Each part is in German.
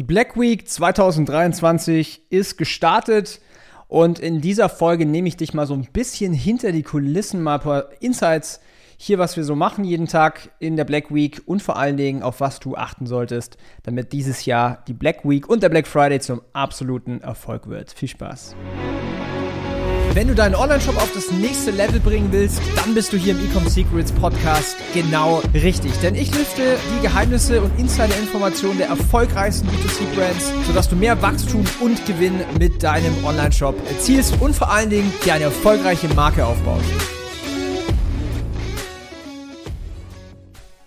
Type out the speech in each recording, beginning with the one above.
Die Black Week 2023 ist gestartet und in dieser Folge nehme ich dich mal so ein bisschen hinter die Kulissen, mal ein paar Insights hier, was wir so machen jeden Tag in der Black Week und vor allen Dingen, auf was du achten solltest, damit dieses Jahr die Black Week und der Black Friday zum absoluten Erfolg wird. Viel Spaß! Wenn du deinen Online-Shop auf das nächste Level bringen willst, dann bist du hier im Ecom Secrets Podcast genau richtig. Denn ich lüfte die Geheimnisse und Insider-Informationen der erfolgreichsten B2C-Brands, sodass du mehr Wachstum und Gewinn mit deinem Online-Shop erzielst und vor allen Dingen dir eine erfolgreiche Marke aufbaust.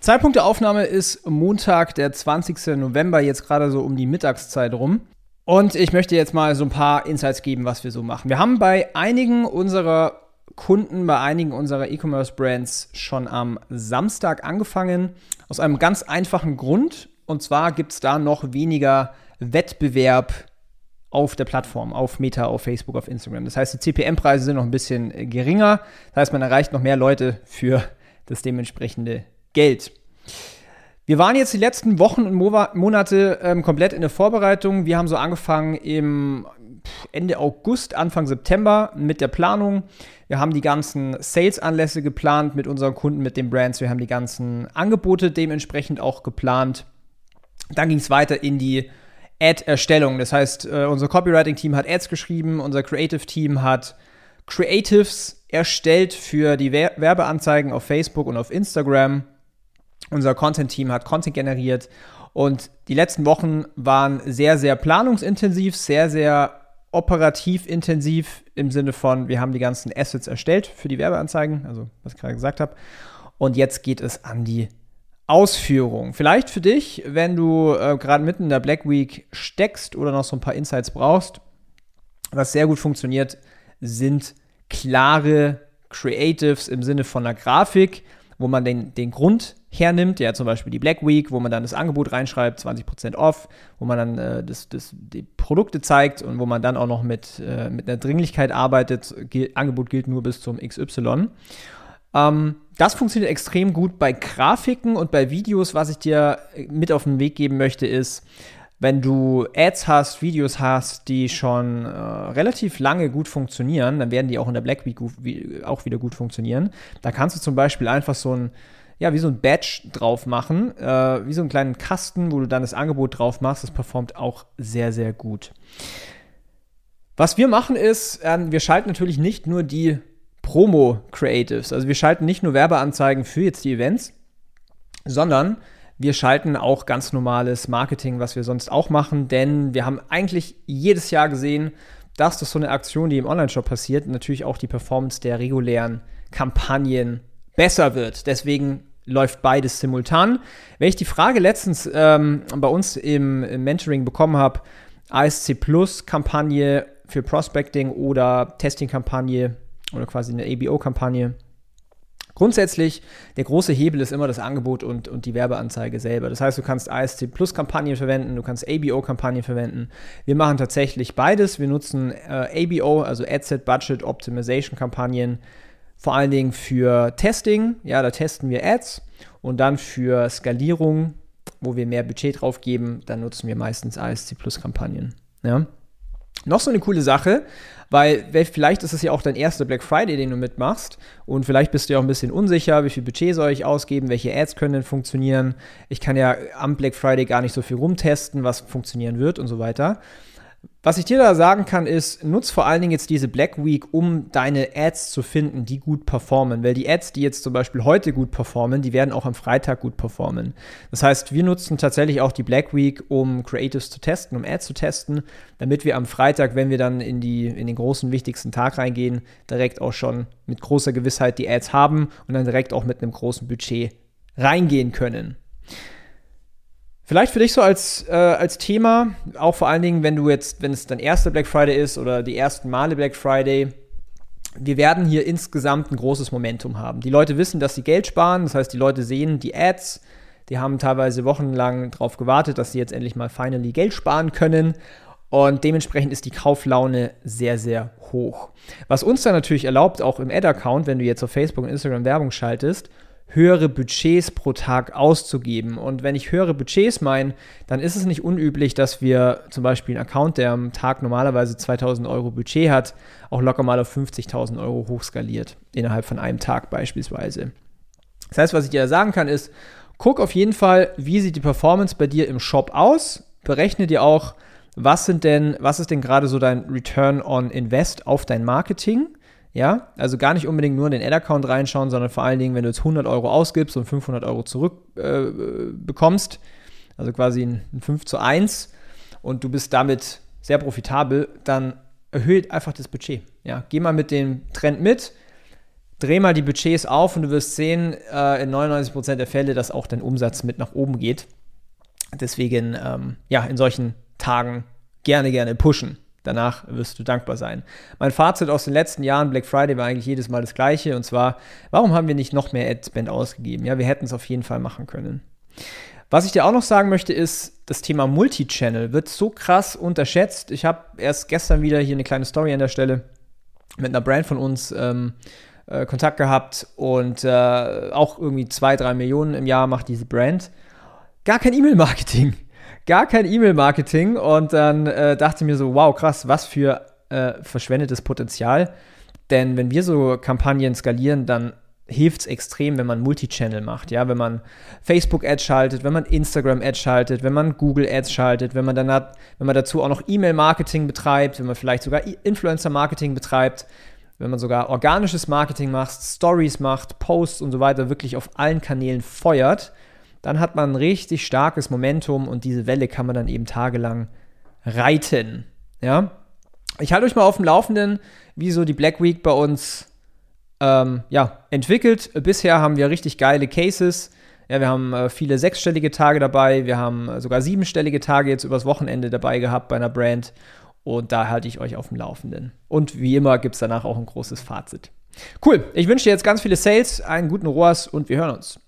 Zeitpunkt der Aufnahme ist Montag, der 20. November, jetzt gerade so um die Mittagszeit rum. Und ich möchte jetzt mal so ein paar Insights geben, was wir so machen. Wir haben bei einigen unserer Kunden, bei einigen unserer E-Commerce-Brands schon am Samstag angefangen. Aus einem ganz einfachen Grund. Und zwar gibt es da noch weniger Wettbewerb auf der Plattform, auf Meta, auf Facebook, auf Instagram. Das heißt, die CPM-Preise sind noch ein bisschen geringer. Das heißt, man erreicht noch mehr Leute für das dementsprechende Geld. Wir waren jetzt die letzten Wochen und Monate ähm, komplett in der Vorbereitung. Wir haben so angefangen im Ende August, Anfang September mit der Planung. Wir haben die ganzen Sales-Anlässe geplant mit unseren Kunden, mit den Brands. Wir haben die ganzen Angebote dementsprechend auch geplant. Dann ging es weiter in die Ad-Erstellung. Das heißt, äh, unser Copywriting-Team hat Ads geschrieben, unser Creative-Team hat Creatives erstellt für die Werbeanzeigen auf Facebook und auf Instagram. Unser Content-Team hat Content generiert und die letzten Wochen waren sehr, sehr planungsintensiv, sehr, sehr operativ intensiv im Sinne von, wir haben die ganzen Assets erstellt für die Werbeanzeigen, also was ich gerade gesagt habe. Und jetzt geht es an die Ausführung. Vielleicht für dich, wenn du äh, gerade mitten in der Black Week steckst oder noch so ein paar Insights brauchst, was sehr gut funktioniert, sind klare Creatives im Sinne von einer Grafik, wo man den, den Grund hernimmt, ja zum Beispiel die Black Week, wo man dann das Angebot reinschreibt, 20% off, wo man dann äh, das, das, die Produkte zeigt und wo man dann auch noch mit, äh, mit einer Dringlichkeit arbeitet. Gil Angebot gilt nur bis zum XY. Ähm, das funktioniert extrem gut bei Grafiken und bei Videos. Was ich dir mit auf den Weg geben möchte, ist, wenn du Ads hast, Videos hast, die schon äh, relativ lange gut funktionieren, dann werden die auch in der Black Week auch wieder gut funktionieren. Da kannst du zum Beispiel einfach so ein ja, wie so ein Badge drauf machen, äh, wie so einen kleinen Kasten, wo du dann das Angebot drauf machst. Das performt auch sehr, sehr gut. Was wir machen ist, äh, wir schalten natürlich nicht nur die Promo-Creatives, also wir schalten nicht nur Werbeanzeigen für jetzt die Events, sondern wir schalten auch ganz normales Marketing, was wir sonst auch machen, denn wir haben eigentlich jedes Jahr gesehen, dass das so eine Aktion, die im Online-Shop passiert, natürlich auch die Performance der regulären Kampagnen besser wird. Deswegen läuft beides simultan. Wenn ich die Frage letztens ähm, bei uns im, im Mentoring bekommen habe, ASC Plus Kampagne für Prospecting oder Testing-Kampagne oder quasi eine ABO-Kampagne. Grundsätzlich, der große Hebel ist immer das Angebot und, und die Werbeanzeige selber. Das heißt, du kannst ASC Plus Kampagnen verwenden, du kannst ABO Kampagnen verwenden. Wir machen tatsächlich beides. Wir nutzen äh, ABO, also Adset Budget Optimization Kampagnen vor allen Dingen für Testing, ja, da testen wir Ads und dann für Skalierung, wo wir mehr Budget drauf geben, dann nutzen wir meistens ASC Plus Kampagnen. Ja. Noch so eine coole Sache, weil vielleicht ist es ja auch dein erster Black Friday, den du mitmachst und vielleicht bist du ja auch ein bisschen unsicher, wie viel Budget soll ich ausgeben, welche Ads können denn funktionieren. Ich kann ja am Black Friday gar nicht so viel rumtesten, was funktionieren wird und so weiter. Was ich dir da sagen kann, ist, nutz vor allen Dingen jetzt diese Black Week, um deine Ads zu finden, die gut performen. Weil die Ads, die jetzt zum Beispiel heute gut performen, die werden auch am Freitag gut performen. Das heißt, wir nutzen tatsächlich auch die Black Week, um Creatives zu testen, um Ads zu testen, damit wir am Freitag, wenn wir dann in, die, in den großen, wichtigsten Tag reingehen, direkt auch schon mit großer Gewissheit die Ads haben und dann direkt auch mit einem großen Budget reingehen können. Vielleicht für dich so als, äh, als Thema, auch vor allen Dingen, wenn du jetzt, wenn es dein erster Black Friday ist oder die ersten Male Black Friday, wir werden hier insgesamt ein großes Momentum haben. Die Leute wissen, dass sie Geld sparen, das heißt, die Leute sehen die Ads, die haben teilweise wochenlang darauf gewartet, dass sie jetzt endlich mal finally Geld sparen können. Und dementsprechend ist die Kauflaune sehr, sehr hoch. Was uns dann natürlich erlaubt, auch im Ad-Account, wenn du jetzt auf Facebook und Instagram Werbung schaltest, höhere Budgets pro Tag auszugeben. Und wenn ich höhere Budgets meine, dann ist es nicht unüblich, dass wir zum Beispiel einen Account, der am Tag normalerweise 2000 Euro Budget hat, auch locker mal auf 50.000 Euro hochskaliert, innerhalb von einem Tag beispielsweise. Das heißt, was ich dir sagen kann, ist, guck auf jeden Fall, wie sieht die Performance bei dir im Shop aus, berechne dir auch, was sind denn, was ist denn gerade so dein Return on Invest auf dein Marketing? Ja, also gar nicht unbedingt nur in den Ad-Account reinschauen, sondern vor allen Dingen, wenn du jetzt 100 Euro ausgibst und 500 Euro zurückbekommst, äh, also quasi ein, ein 5 zu 1 und du bist damit sehr profitabel, dann erhöht einfach das Budget. Ja, geh mal mit dem Trend mit, dreh mal die Budgets auf und du wirst sehen, äh, in 99% der Fälle, dass auch dein Umsatz mit nach oben geht. Deswegen, ähm, ja, in solchen Tagen gerne, gerne pushen. Danach wirst du dankbar sein. Mein Fazit aus den letzten Jahren, Black Friday war eigentlich jedes Mal das gleiche. Und zwar, warum haben wir nicht noch mehr Ad-Spend ausgegeben? Ja, wir hätten es auf jeden Fall machen können. Was ich dir auch noch sagen möchte, ist, das Thema Multichannel wird so krass unterschätzt. Ich habe erst gestern wieder hier eine kleine Story an der Stelle mit einer Brand von uns ähm, äh, Kontakt gehabt und äh, auch irgendwie zwei, drei Millionen im Jahr macht diese Brand. Gar kein E-Mail-Marketing gar kein E-Mail-Marketing und dann äh, dachte mir so, wow, krass, was für äh, verschwendetes Potenzial. Denn wenn wir so Kampagnen skalieren, dann hilft es extrem, wenn man Multichannel macht, ja, wenn man Facebook-Ads schaltet, wenn man Instagram-Ads schaltet, wenn man Google-Ads schaltet, wenn man dann hat, wenn man dazu auch noch E-Mail-Marketing betreibt, wenn man vielleicht sogar Influencer-Marketing betreibt, wenn man sogar organisches Marketing macht, Stories macht, Posts und so weiter, wirklich auf allen Kanälen feuert, dann hat man ein richtig starkes Momentum und diese Welle kann man dann eben tagelang reiten. Ja. Ich halte euch mal auf dem Laufenden, wie so die Black Week bei uns ähm, ja, entwickelt. Bisher haben wir richtig geile Cases. Ja, wir haben äh, viele sechsstellige Tage dabei. Wir haben äh, sogar siebenstellige Tage jetzt übers Wochenende dabei gehabt bei einer Brand. Und da halte ich euch auf dem Laufenden. Und wie immer gibt es danach auch ein großes Fazit. Cool. Ich wünsche dir jetzt ganz viele Sales, einen guten ROAS und wir hören uns.